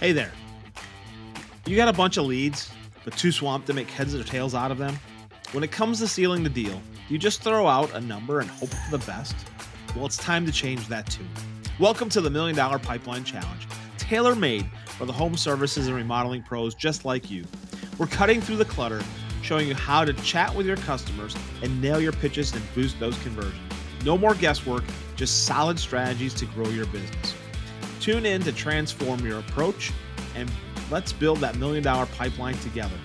Hey there. You got a bunch of leads, but too swamped to make heads or tails out of them? When it comes to sealing the deal, do you just throw out a number and hope for the best? Well, it's time to change that tune. Welcome to the Million Dollar Pipeline Challenge, tailor made for the home services and remodeling pros just like you. We're cutting through the clutter, showing you how to chat with your customers and nail your pitches and boost those conversions. No more guesswork, just solid strategies to grow your business. Tune in to transform your approach and let's build that million dollar pipeline together.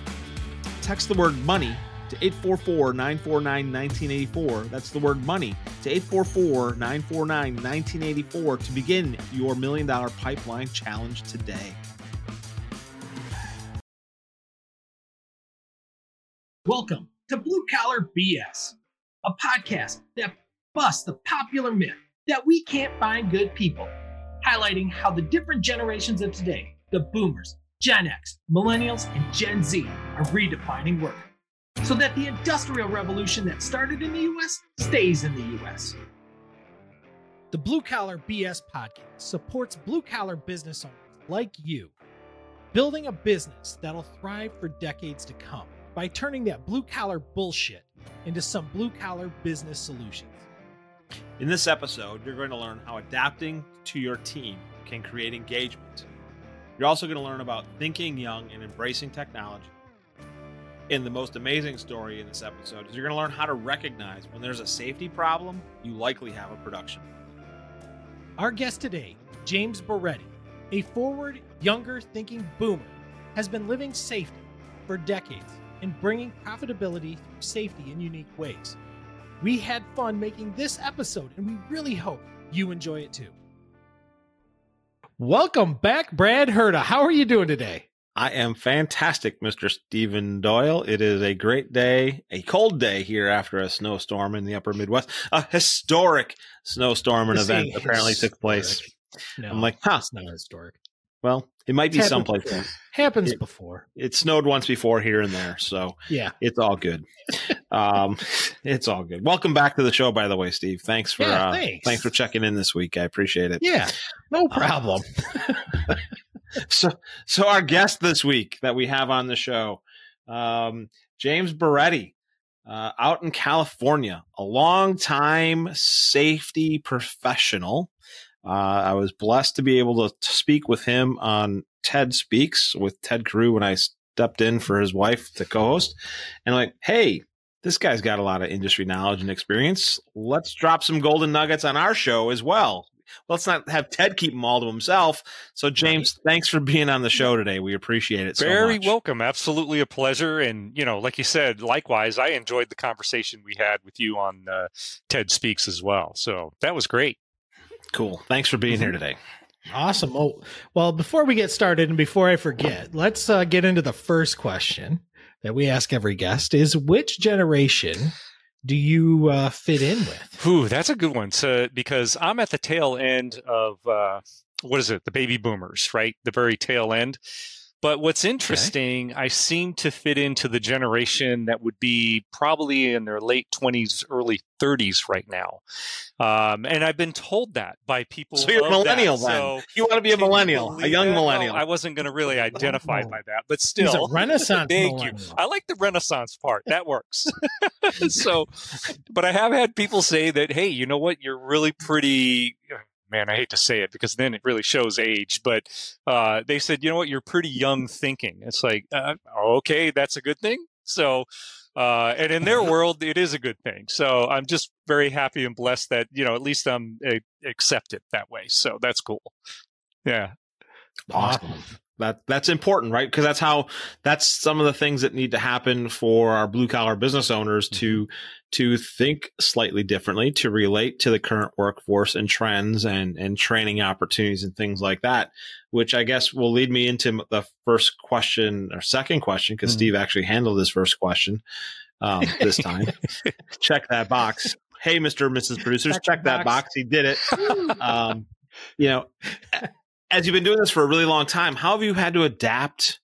Text the word money to 844 949 1984. That's the word money to 844 949 1984 to begin your million dollar pipeline challenge today. Welcome to Blue Collar BS, a podcast that busts the popular myth that we can't find good people, highlighting how the different generations of today, the boomers, Gen X, millennials, and Gen Z, are redefining work so that the industrial revolution that started in the US stays in the US. The Blue Collar BS podcast supports blue collar business owners like you, building a business that'll thrive for decades to come by turning that blue collar bullshit into some blue collar business solutions. In this episode, you're going to learn how adapting to your team can create engagement. You're also going to learn about thinking young and embracing technology. And the most amazing story in this episode is you're going to learn how to recognize when there's a safety problem, you likely have a production. Our guest today, James Boretti, a forward, younger thinking boomer, has been living safety for decades and bringing profitability through safety in unique ways. We had fun making this episode, and we really hope you enjoy it too. Welcome back, Brad Herda. How are you doing today? I am fantastic, Mr. Stephen Doyle. It is a great day, a cold day here after a snowstorm in the upper Midwest. A historic snowstorm and event apparently took place. No, I'm like, huh. it's not historic. Well, it might be It's someplace. before. Happens It- before. It snowed once before here and there, so Yeah. it's all good. um, it's all good. Welcome back to the show, by the way, Steve. Thanks for Yeah, uh, thanks. for checking in this week. I appreciate it. Yeah. No problem. So, so our guest this week that we have on the show, um, James Boretti, uh, out in California, a long time safety professional. Uh, I was blessed to be able to speak with him on TED Speaks with Ted Carew when I stepped in for his wife to co-host, and like, hey. This guy's got a lot of industry knowledge and experience. Let's drop some golden nuggets on our show as well. Let's not have Ted keep them all to himself. So, James, thanks for being on the show today. We appreciate it so Very much. welcome. Absolutely a pleasure. And, you know, like you said, likewise, I enjoyed the conversation we had with you on uh, TED Speaks as well. So that was great. Cool. Thanks for being here today. Awesome. Oh, well, before we get started and before I forget, let's uh, get into the first question that we ask every guest is which generation do you uh, fit in with? Whew, that's a good one. So, because I'm at the tail end of, uh, what is it? The baby boomers, right? The very tail end. But what's interesting, I seem to fit into the generation that would be probably in their late 20s, early 30s right now. Um, and I've been told that by people. So you're a of that. millennial then. So, you want to be a Can you millennial, a young that? millennial. I wasn't going to really identify Oh. by that, but He's still, a Renaissance Thank you. I like the Renaissance part. That works. so, but I have had people say that, hey, you know what? You're really pretty. Man, I hate to say it because then it really shows age. But uh, they said, you know what? You're pretty young thinking. It's like, uh, okay, that's a good thing. So, uh, and in their world, it is a good thing. So I'm just very happy and blessed that you know at least I'm accepted that way. So that's cool. Yeah. Awesome. That that's important, right? Because that's how that's some of the things that need to happen for our blue collar business owners to to think slightly differently, to relate to the current workforce and trends and and training opportunities and things like that. Which I guess will lead me into the first question or second question because Mhm. Steve actually handled this first question um, this time. check that box. Hey, Mister, and Mrs. Producers, Check check, that box. box. He did it. um, you know, as you've been doing this for a really long time, how have you had to adapt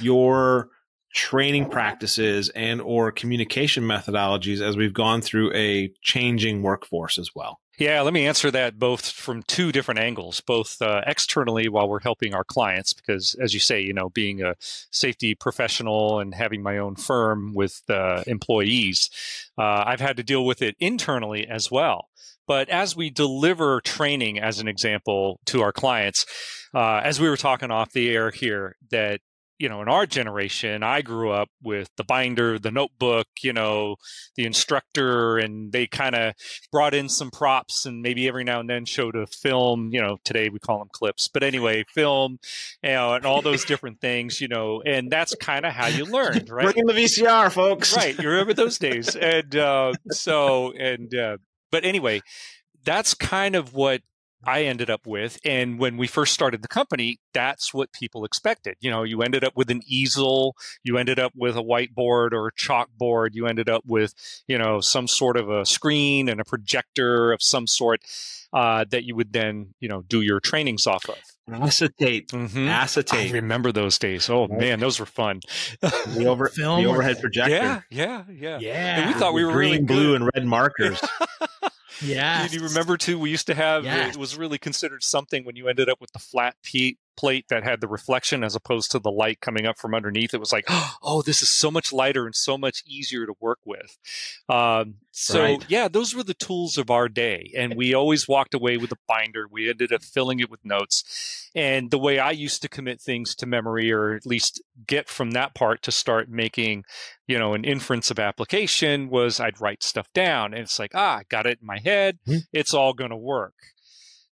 your training practices and or communication methodologies as we've gone through a changing workforce as well? Yeah, let me answer that both from two different angles, both uh, externally while we're helping our clients, because as you say, you know, being a safety professional and having my own firm with uh, employees, uh, I've had to deal with it internally as well. But as we deliver training, as an example, to our clients, uh, as we were talking off the air here, that you know, in our generation, I grew up with the binder, the notebook, you know, the instructor, and they kind of brought in some props and maybe every now and then showed a film. You know, today we call them clips, but anyway, film, you know, and all those different things, you know, and that's kind of how you learned, right? Bring in the VCR, folks. Right. You remember those days. And uh, so, and, uh, but anyway, that's kind of what I ended up with. And when we first started the company, that's what people expected. You know, you ended up with an easel, you ended up with a whiteboard or a chalkboard, you ended up with, you know, some sort of a screen and a projector of some sort uh, that you would then, you know, do your trainings off of. Acetate. Mm-hmm. Acetate. I remember those days. Oh Right. man, those were fun. the over Film the or- overhead projector. Yeah, yeah, yeah. Yeah. And we thought we were green, really blue, and red markers. yeah. Do you remember too? We used to have Yes. it was really considered something when you ended up with the flat pe- plate that had the reflection as opposed to the light coming up from underneath. It was like, oh, this is so much lighter and so much easier to work with. Um, so Right. yeah, those were the tools of our day, and we always walked away with a binder. We ended up filling it with notes, and the way I used to commit things to memory, or at least get from that part to start making you know, an inference of application was I'd write stuff down and it's like, ah, I got it in my head. Hmm. It's all going to work.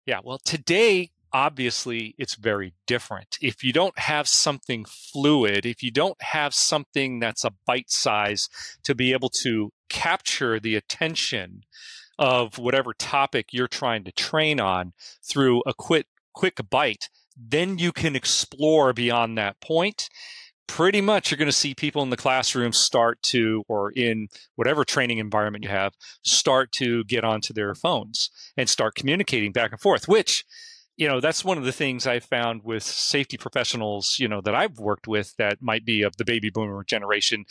Yeah. Well, today, obviously, it's very different. If you don't have something fluid, if you don't have something that's a bite size to be able to capture the attention of whatever topic you're trying to train on through a quick, quick bite, then you can explore beyond that point pretty much you're going to see people in the classroom start to, or in whatever training environment you have, start to get onto their phones and start communicating back and forth, which, you know, that's one of the things I found with safety professionals, you know, that I've worked with that might be of the baby boomer generation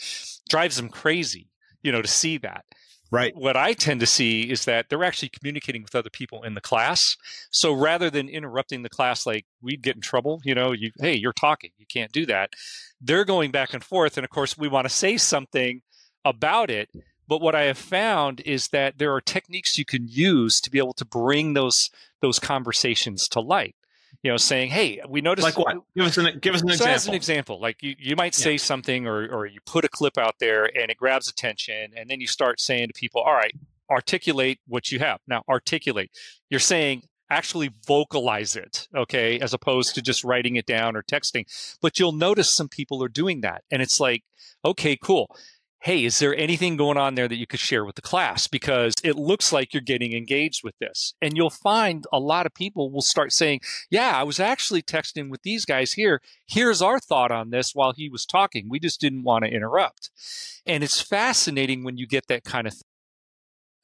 drives them crazy, you know, to see that right. what I tend to see is that they're actually communicating with other people in the class. So rather than interrupting the class, like we'd get in trouble, you know, you, hey, you're talking, you can't do that. They're going back and forth. And of course, we want to say something about it. But what I have found is that there are techniques you can use to be able to bring those those conversations to light. You know, saying, "Hey, we noticed." Like what? Give us an give us an so example. as an example, like you, you might say something or, or you put a clip out there and it grabs attention and then you start saying to people, all right, articulate what you have. Now articulate. You're saying actually vocalize it, okay, as opposed to just writing it down or texting. But you'll notice some people are doing that. And it's like, okay, cool. Hey, is there anything going on there that you could share with the class? Because it looks like you're getting engaged with this. And you'll find a lot of people will start saying, yeah, I was actually texting with these guys here. Here's our thought on this while he was talking. We just didn't want to interrupt. And it's fascinating when you get that kind of thing.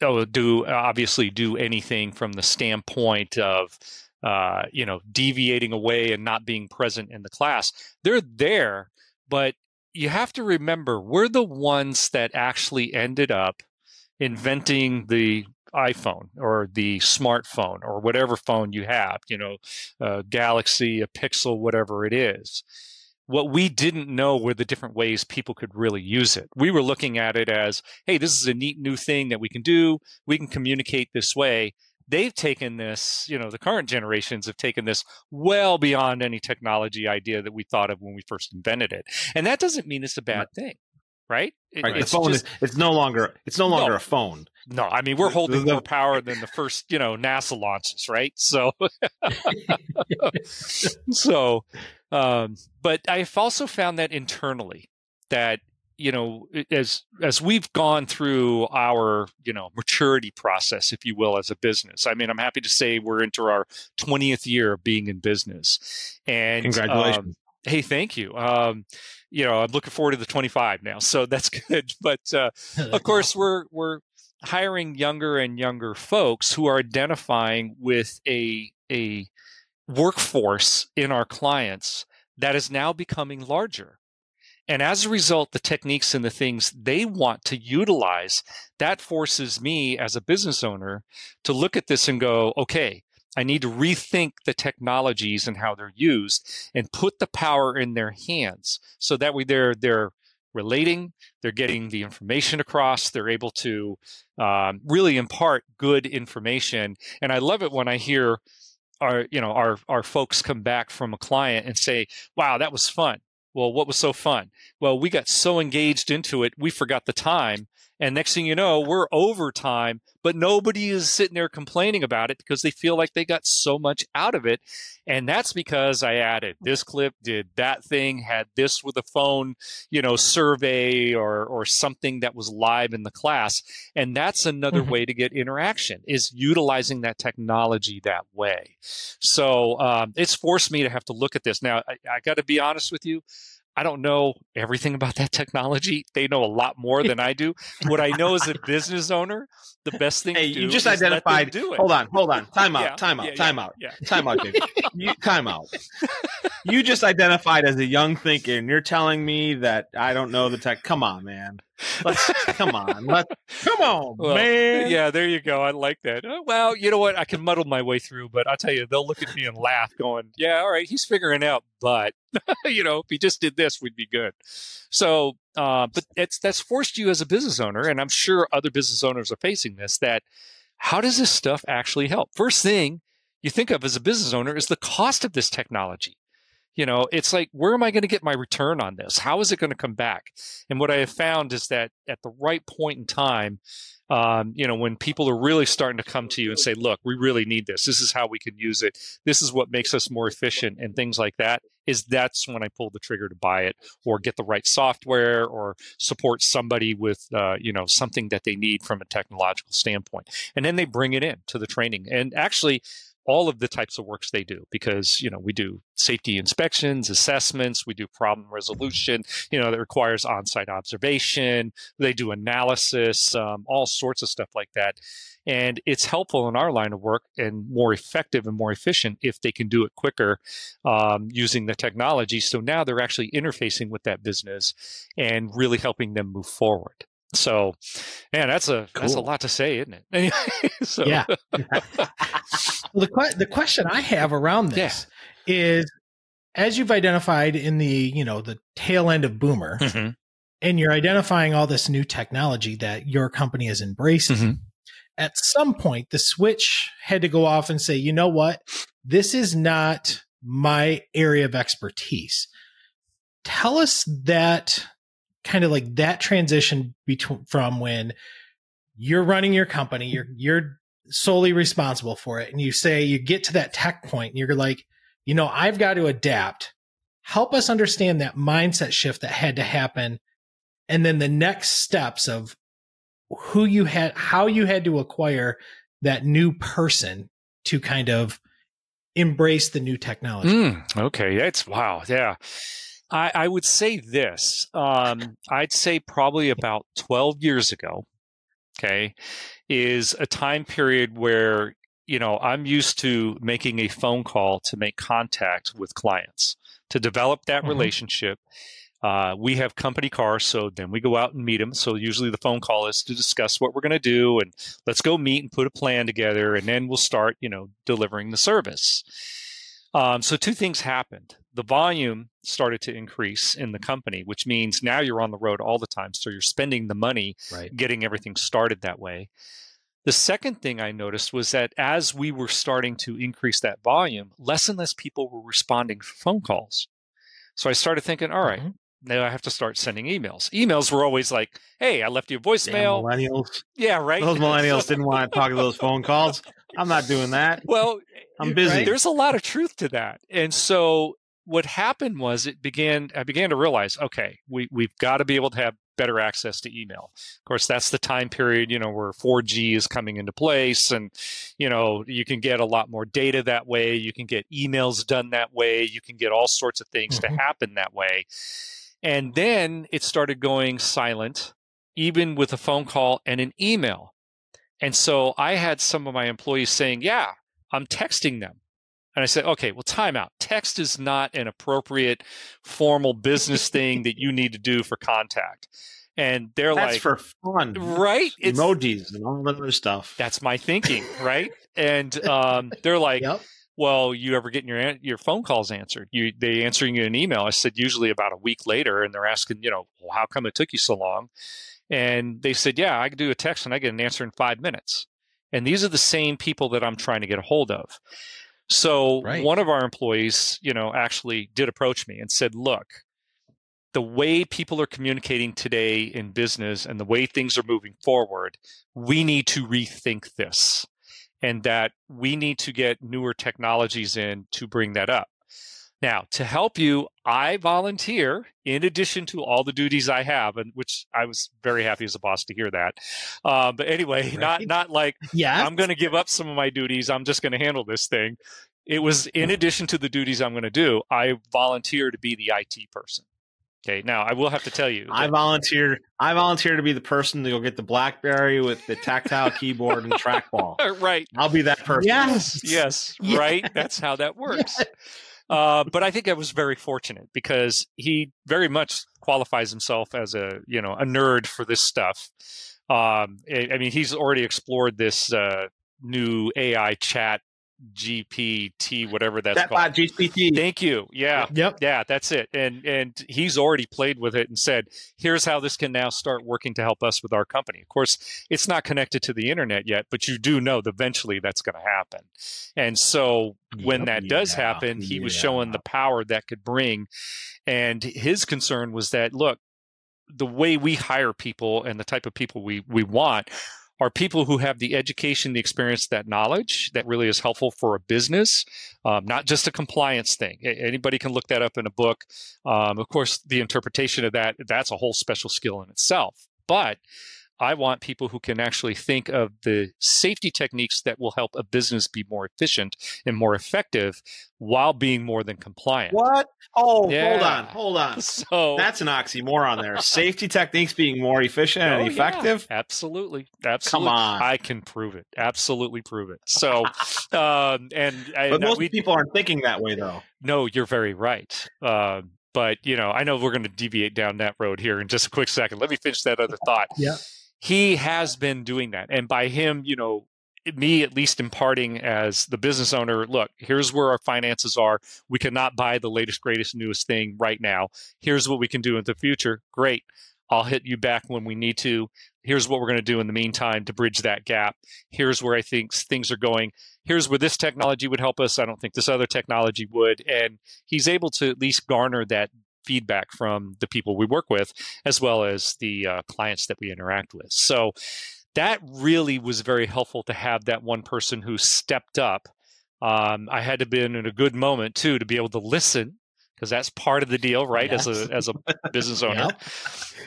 Oh, do obviously do anything from the standpoint of uh, you know deviating away and not being present in the class. They're there, but you have to remember we're the ones that actually ended up inventing the iPhone or the smartphone or whatever phone you have, you know, a Galaxy, a Pixel, whatever it is. What we didn't know were the different ways people could really use it. We were looking at it as, hey, this is a neat new thing that we can do. We can communicate this way. They've taken this, you know, the current generations have taken this well beyond any technology idea that we thought of when we first invented it. And that doesn't mean it's a bad thing, right? It- Right. The it's phone just- is it's no longer it's no longer No. a phone. no, I mean we're holding more power than the first, you know, NASA launches, right? So, so, um, but I've also found that internally that you know as as we've gone through our you know maturity process, if you will, as a business. I mean, I'm happy to say we're into our 20th year of being in business, and Congratulations. um, hey, thank you. Um, you know, I'm looking forward to the 25 now, so that's good. But uh, of course we're we're hiring younger and younger folks who are identifying with a a workforce in our clients that is now becoming larger And as a result, the techniques and the things they want to utilize, that forces me as a business owner to look at this and go, okay, I need to rethink the technologies and how they're used and put the power in their hands so that way they're they're relating, they're getting the information across, they're able to um, really impart good information. And I love it when I hear our you know our our folks come back from a client and say, "Wow, that was fun." Well, what was so fun? Well, we got so engaged into it, we forgot the time and next thing you know, we're overtime, but nobody is sitting there complaining about it because they feel like they got so much out of it. And that's because I added this clip, did that thing, had this with a phone, you know, survey or or something that was live in the class. And that's another mm-hmm. way to get interaction is utilizing that technology that way. So um, it's forced me to have to look at this. Now, I, I got to be honest with you. I don't know everything about that technology. They know a lot more than I do. what I know as a business owner, the best thing hey, to do you just identified. do it. Hold on, hold on. Time out. Yeah, time out. Yeah, time yeah, out. Yeah. Time out, David. you, time out. you just identified as a young thinker, and you're telling me that I don't know the tech. Come on, man. Let's come on. Let come on, well, man. Yeah, there you go. I like that. Uh, well, you know what? I can muddle my way through, but I'll tell you, they'll look at me and laugh, going, "Yeah, all right, he's figuring out." But you know, if he just did this, we'd be good. So, uh, but it's that's forced you as a business owner, and I'm sure other business owners are facing this. That how does this stuff actually help? First thing you think of as a business owner is the cost of this technology. You know, it's like, where am I going to get my return on this? How is it going to come back? And what I have found is that at the right point in time, um, you know, when people are really starting to come to you and say, look, we really need this. This is how we can use it. This is what makes us more efficient and things like that is that's when I pull the trigger to buy it or get the right software or support somebody with, uh, you know, something that they need from a technological standpoint. And then they bring it in to the training. And actually, all of the types of works they do because you know we do safety inspections assessments we do problem resolution you know that requires on-site observation they do analysis um, all sorts of stuff like that. And it's helpful in our line of work and more effective and more efficient if they can do it quicker um, using the technology. So now they're actually interfacing with that business and really helping them move forward so, man, that's a cool. that's a lot to say, isn't it? so. Yeah. well, the que- the question I have around this yeah. is, as you've identified in the you know the tail end of Boomer, mm-hmm. and you're identifying all this new technology that your company is embracing. Mm-hmm. At some point, the switch had to go off and say, you know what, this is not my area of expertise. Tell us that kind of like that transition between from when you're running your company, you're you're solely responsible for it, and you say you get to that tech point, and you're like, you know, I've got to adapt. Help us understand that mindset shift that had to happen, and then the next steps of who you had, how you had to acquire that new person to kind of embrace the new technology. Mm, okay, that's wow, yeah. I, I would say this. Um, I'd say probably about 12 years ago, okay, is a time period where, you know, I'm used to making a phone call to make contact with clients, to develop that mm-hmm. relationship. Uh, we have company cars, so then we go out and meet them. So usually the phone call is to discuss what we're going to do, and let's go meet and put a plan together, and then we'll start, you know, delivering the service. Um, so two things happened. The volume started to increase in the company, which means now you're on the road all the time. So you're spending the money right. getting everything started that way. The second thing I noticed was that as we were starting to increase that volume, less and less people were responding to phone calls. So I started thinking, all right, mm-hmm. now I have to start sending emails. Emails were always like, hey, I left you a voicemail. Damn millennials. Yeah, right. Those millennials didn't want to talk to those phone calls. I'm not doing that. Well, I'm busy. Right? There's a lot of truth to that. And so what happened was it began I began to realize, okay, we, we've got to be able to have better access to email. Of course, that's the time period, you know, where 4G is coming into place and you know, you can get a lot more data that way, you can get emails done that way, you can get all sorts of things mm-hmm. to happen that way. And then it started going silent even with a phone call and an email. And so I had some of my employees saying, "Yeah, I'm texting them." And I said, okay, well, timeout. Text is not an appropriate formal business thing that you need to do for contact. And they're That's like, for fun. right? It's, Emojis and all that other stuff. that's my thinking, right? And um, they're like, Yep. well, you ever getting your your phone calls answered? You they answering you an email? I said usually about a week later, and they're asking, you know, well, how come it took you so long? And they said, yeah, I can do a text and I get an answer in five minutes. And these are the same people that I'm trying to get a hold of. So Right. one of our employees, you know, actually did approach me and said, look, the way people are communicating today in business and the way things are moving forward, we need to rethink this and that we need to get newer technologies in to bring that up. Now, to help you, I volunteer in addition to all the duties I have, and which I was very happy as a boss to hear that. Uh, but anyway, not Right. not like Yeah. I'm going to give up some of my duties. I'm just going to handle this thing. It was in addition to the duties I'm going to do, I volunteer to be the IT person. Okay. Now I will have to tell you, I volunteer. I volunteer to be the person to go get the BlackBerry with the tactile keyboard and trackball. right. I'll be that person. Yes. Yes. Yes. Right. That's how that works. Uh, but I think I was very fortunate because he very much qualifies himself as a you know a nerd for this stuff. Um, I, I mean, he's already explored this uh, new AI chat GPT, whatever that's called. GPT. Thank you. Yeah. Yep. Yeah, that's it. And and he's already played with it and said, "Here's how this can now start working to help us with our company." Of course, it's not connected to the internet yet, but you do know that eventually that's going to happen. And so when Yep. that does Yeah. happen, he was showing the power that could bring. And his concern was that look, the way we hire people and the type of people we we want are people who have the education, the experience, that knowledge that really is helpful for a business, um, not just a compliance thing. Anybody can look that up in a book. Um, of course, the interpretation of that, that's a whole special skill in itself. But I want people who can actually think of the safety techniques that will help a business be more efficient and more effective while being more than compliant. What? Oh, hold on, hold on. So That's an oxymoron there. Safety techniques being more efficient and Oh, yeah. effective. Absolutely. Absolutely. Come on. I can prove it. Absolutely prove it. So, um, and, and But most we, people aren't thinking that way, though. no, you're very right. Um, but you know, I know we're going to deviate down that road here in just a quick second. Let me finish that other thought. Yeah. He has been doing that, and by him, you know, me at least imparting as the business owner, look, here's where our finances are. We cannot buy the latest, greatest, newest thing right now. Here's what we can do in the future. Great. I'll hit you back when we need to. Here's what we're going to do in the meantime to bridge that gap. Here's where I think things are going. Here's where this technology would help us. I don't think this other technology would. And he's able to at least garner that feedback from the people we work with, as well as the uh, clients that we interact with. So that really was very helpful to have that one person who stepped up. Um, I had to be in a good moment too to be able to listen because that's part of the deal, right? As a as a business owner,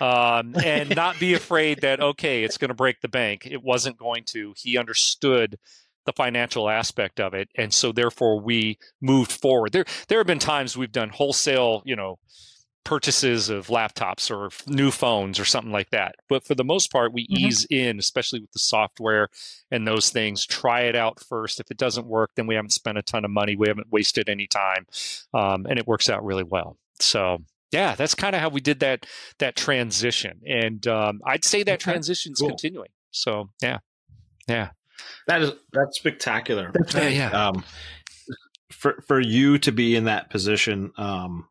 um, and not be afraid that okay, it's going to break the bank. It wasn't going to. He understood the financial aspect of it, and so therefore we moved forward. There there have been times we've done wholesale, you know, purchases of laptops or new phones or something like that. But for the most part, we Mhm. ease in, especially with the software and those things. Try it out first. If it doesn't work, then we haven't spent a ton of money. We haven't wasted any time, um, and it works out really well. So yeah, that's kind of how we did that that transition, and um, I'd say that Okay, transition's cool. continuing. So yeah, yeah, That is that's spectacular. That's yeah, yeah. um, for for you to be in that position, um,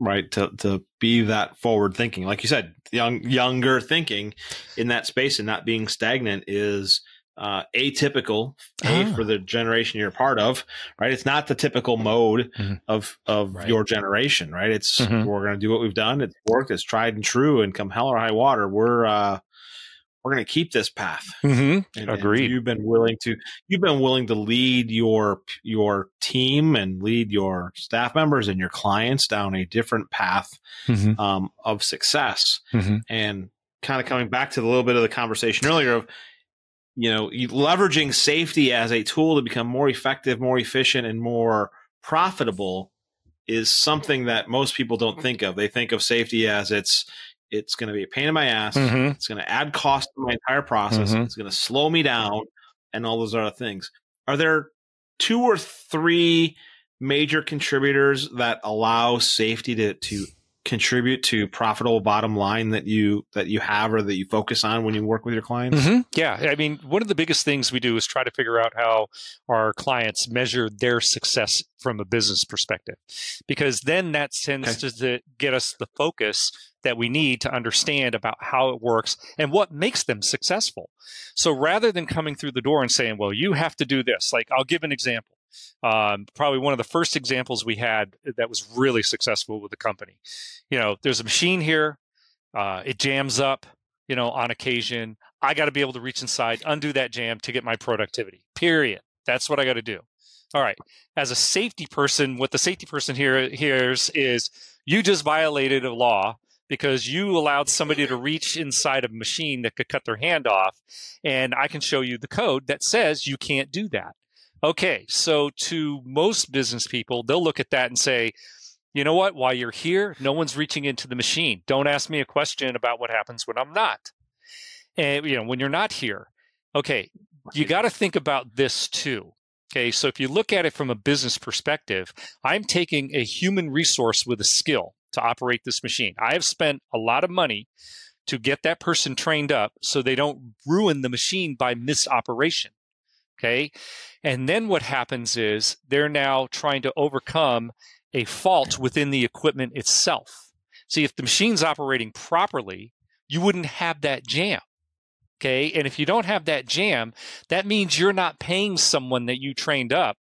right? To to be that forward thinking, like you said, young younger thinking in that space and not being stagnant is uh, atypical. A Ah. for the generation you're part of, right? It's not the typical mode Mhm. of of Right. your generation, right? It's Mhm. we're going to do what we've done. It's worked. It's tried and true. And come hell or high water, we're uh, we're going to keep this path. mm-hmm. And- and Agreed. you've been willing to you've been willing to lead your your team and lead your staff members and your clients down a different path Mm-hmm. um, of success. Mhm. And kind of coming back to the little bit of the conversation earlier of you know leveraging safety as a tool to become more effective, more efficient, and more profitable is something that most people don't think of. They think of safety as it's it's going to be a pain in my ass. Mm-hmm. It's going to add cost to my entire process. Mhm. It's going to slow me down and all those other things. Are there two or three major contributors that allow safety to to contribute to profitable bottom line that you that you have or that you focus on when you work with your clients? Mm-hmm. Yeah, I mean, one of the biggest things we do is try to figure out how our clients measure their success from a business perspective, because then that tends okay. to get us the focus that we need to understand about how it works and what makes them successful. So rather than coming through the door and saying, "Well, you have to do this," like I'll give an example. Um, probably one of the first examples we had that was really successful with the company. You know, there's a machine here, uh, it jams up, you know, on occasion. I got to be able to reach inside, undo that jam to get my productivity, period. That's what I got to do. All right. As a safety person, what the safety person here hears is you just violated a law because you allowed somebody to reach inside a machine that could cut their hand off. And I can show you the code that says you can't do that. Okay, so to most business people, they'll look at that and say, you know what? While you're here, no one's reaching into the machine. Don't ask me a question about what happens when I'm not. And, you know, when you're not here. Okay, you got to think about this too. Okay, so if you look at it from a business perspective, I'm taking a human resource with a skill to operate this machine. I have spent a lot of money to get that person trained up so they don't ruin the machine by misoperation. Okay. And then what happens is they're now trying to overcome a fault within the equipment itself. See, if the machine's operating properly, you wouldn't have that jam. Okay. And if you don't have that jam, that means you're not paying someone that you trained up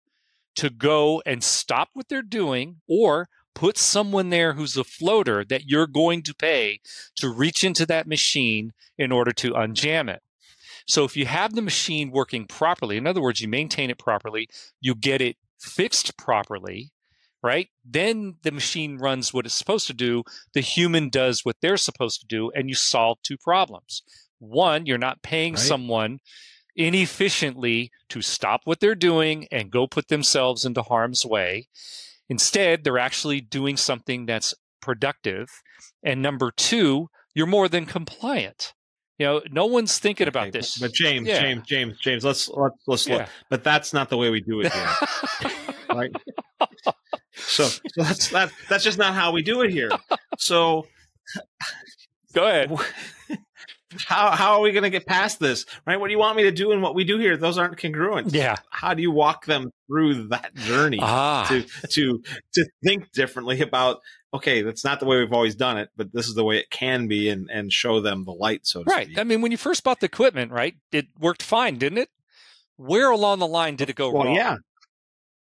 to go and stop what they're doing or put someone there who's a floater that you're going to pay to reach into that machine in order to unjam it. So if you have the machine working properly, in other words, you maintain it properly, you get it fixed properly, right? Then the machine runs what it's supposed to do. The human does what they're supposed to do, and you solve two problems. One, you're not paying right. someone inefficiently to stop what they're doing and go put themselves into harm's way. Instead, they're actually doing something that's productive. And number two, you're more than compliant. You know, no one's thinking about okay, this. But James, yeah. James, James, James, let's let's let's yeah. look. But that's not the way we do it here, right? So, so that's that. That's just not how we do it here. So, go ahead. How how are we going to get past this? Right? What do you want me to do and what we do here? Those aren't congruent. Yeah. How do you walk them through that journey ah. to to to think differently about okay, that's not the way we've always done it, but this is the way it can be and, and show them the light, so Right. Speak. I mean, when you first bought the equipment, right, it worked fine, didn't it? Where along the line did it go well, wrong? Yeah.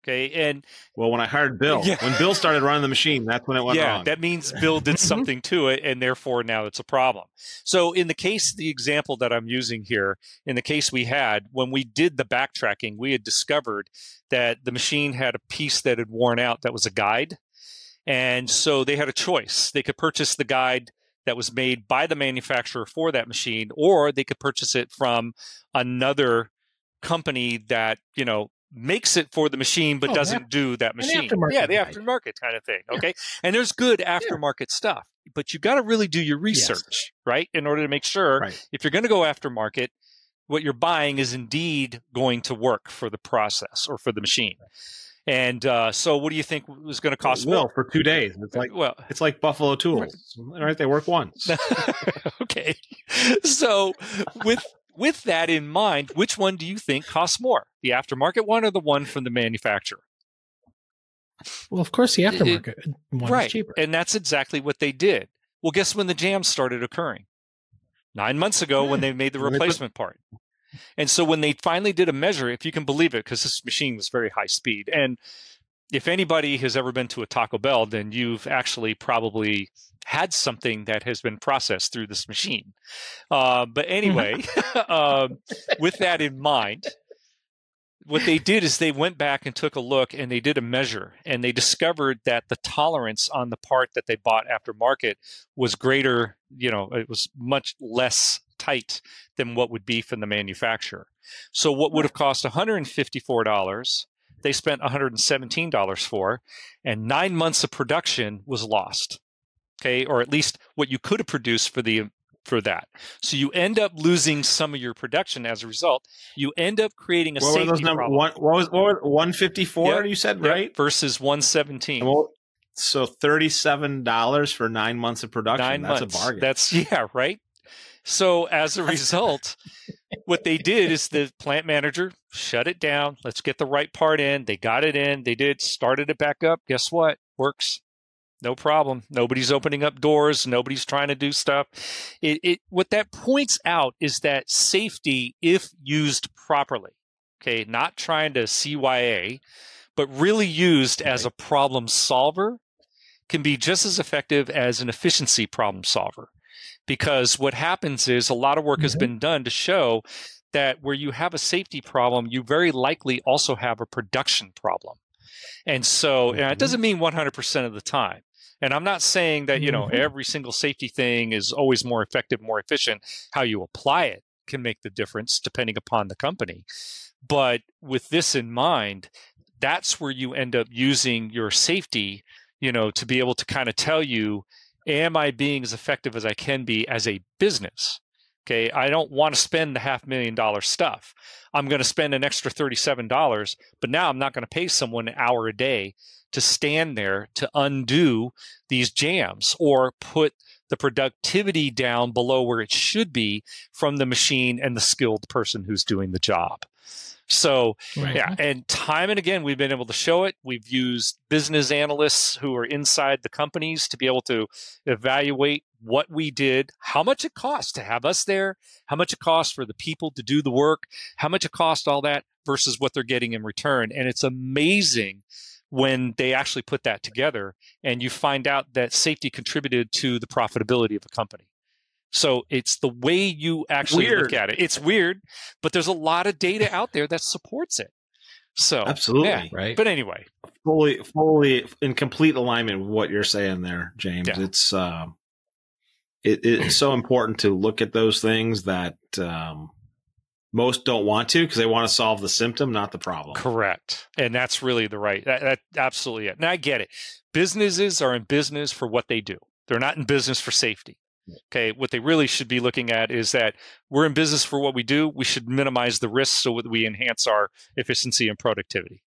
Okay. And well, when I hired Bill, yeah. when Bill started running the machine, that's when it went yeah, wrong. That means Bill did something to it, and therefore now it's a problem. So, in the case, the example that I'm using here, in the case we had, when we did the backtracking, we had discovered that the machine had a piece that had worn out that was a guide. And so they had a choice. They could purchase the guide that was made by the manufacturer for that machine, or they could purchase it from another company that, you know, makes it for the machine but oh, doesn't do that machine. Yeah, the aftermarket kind of thing. Okay. Yeah. And there's good aftermarket yeah. stuff, but you got to really do your research, yes. right? In order to make sure right. if you're going to go aftermarket, what you're buying is indeed going to work for the process or for the machine. And uh, so, what do you think was going to cost? Well, for two days. It's like well, it's like Buffalo Tools, right? They work once. okay, so with with that in mind, which one do you think costs more, the aftermarket one or the one from the manufacturer? Well, of course, the aftermarket it, one right. is cheaper, and that's exactly what they did. Well, guess when the jams started occurring? Nine months ago, yeah. when they made the replacement part. And so when they finally did a measure, if you can believe it, because this machine was very high speed, and if anybody has ever been to a Taco Bell, then you've actually probably had something that has been processed through this machine. Uh, but anyway, um, with that in mind, what they did is they went back and took a look and they did a measure and they discovered that the tolerance on the part that they bought after market was greater you know it was much less tight than what would be from the manufacturer. So what would have cost $154, they spent $117 for, and nine months of production was lost. Okay, or at least what you could have produced for the for that. So you end up losing some of your production as a result. You end up creating a what safety were those numbers? problem. One, what was what 154 Yep. you said, Yep, right? Versus 117. Well, so $37 for 9 months of production. Nine That's months. a bargain. That's yeah, right. So as a result, what they did is the plant manager shut it down. Let's get the right part in. They got it in. They did started it back up. Guess what? Works. No problem. Nobody's opening up doors. Nobody's trying to do stuff. It, it what that points out is that safety, if used properly, okay, not trying to CYA, but really used as a problem solver, can be just as effective as an efficiency problem solver. Because what happens is a lot of work has Mhm. been done to show that where you have a safety problem, you very likely also have a production problem. And so and it Mhm. doesn't mean 100% of the time. And I'm not saying that, you know, Mhm. every single safety thing is always more effective, more efficient. How you apply it can make the difference depending upon the company. But with this in mind, that's where you end up using your safety, you know, to be able to kind of tell you, am I being as effective as I can be as a business? Okay, I don't want to spend the half million dollar stuff. I'm going to spend an extra $37, but now I'm not going to pay someone an hour a day to stand there to undo these jams or put the productivity down below where it should be from the machine and the skilled person who's doing the job. So, Right. yeah, and time and again, we've been able to show it. We've used business analysts who are inside the companies to be able to evaluate what we did, how much it cost to have us there, how much it cost for the people to do the work, how much it cost all that versus what they're getting in return. And it's amazing when they actually put that together and you find out that safety contributed to the profitability of a company. So it's the way you actually look at it. It's weird, but there's a lot of data out there that supports it. So Absolutely. yeah. Right. But anyway, fully fully in complete alignment with what you're saying there, James. Yeah. It's uh, it, it's so important to look at those things that um, most don't want to because they want to solve the symptom, not the problem. correct. And that's really the right. That, that absolutely it. And I get it. Businesses are in business for what they do. They're not in business for safety. Okay, what they really should be looking at is that we're in business for what we do. We should minimize the risks so that we enhance our efficiency and productivity.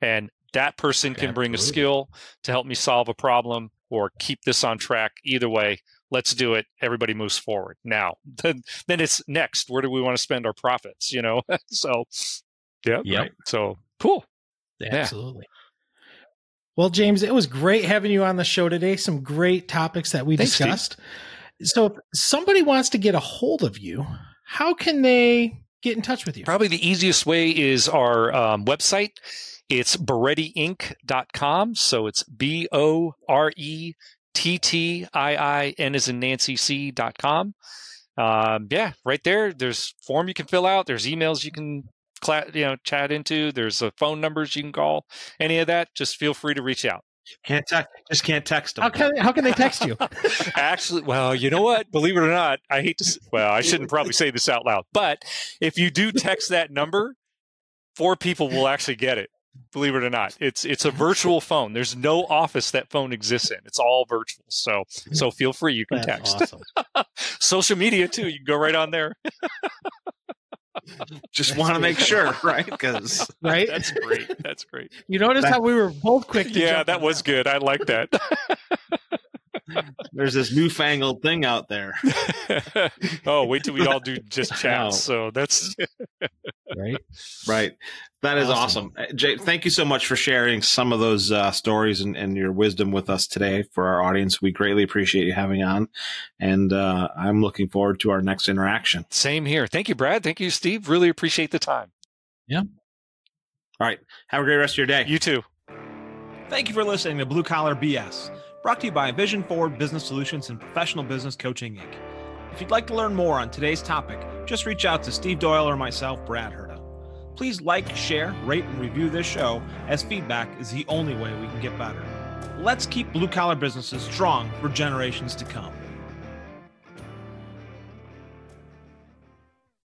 And that person can bring a skill to help me solve a problem or keep this on track. Either way, let's do it. Everybody moves forward. Now, then, then it's next. Where do we want to spend our profits? You know, so yeah, Yep. right. So cool. Absolutely. Well, James, it was great having you on the show today. Some great topics that we Thanks, Steve. So, if somebody wants to get a hold of you, how can they get in touch with you? Probably the easiest way is our um, website. It's borettiinc.com. So it's B O R E T T I I N as in Nancy C dot com. Um, yeah, right there. There's form you can fill out. There's emails you can you know chat into. There's uh, phone numbers you can call. Any of that, just feel free to reach out. Can't text, just can't text them. How can how can they text you? Actually, well, you know what? Believe it or not, I hate to. s- Well, I shouldn't probably say this out loud, but if you do text that number, four people will actually get it. Believe it or not, it's it's a virtual phone. There's no office that phone exists in. It's all virtual. So so feel free. You can That's text. awesome. Social media too. You can go right on there. Just want to make sure, right? Because Right? That's great. That's great. You notice how we were both quick to Yeah, jump that on was good. I like that. there's this newfangled thing out there. oh, wait till we all do just chat. chats. So that's right? Right. That is awesome. Awesome. Uh, Jay, thank you so much for sharing some of those uh, stories and, and your wisdom with us today for our audience. We greatly appreciate you having on. And uh, I'm looking forward to our next interaction. same here. Thank you, Brad. Thank you, Steve. Really appreciate the time. Yeah. All right. Have a great rest of your day. You too. Thank you for listening to Blue Collar BS, brought to you by Vision Forward Business Solutions and Professional Business Coaching Inc. If you'd like to learn more on today's topic, just reach out to Steve Doyle or myself, Brad Herda. Please like, share, rate, and review this show, as feedback is the only way we can get better. Let's keep blue collar businesses strong for generations to come.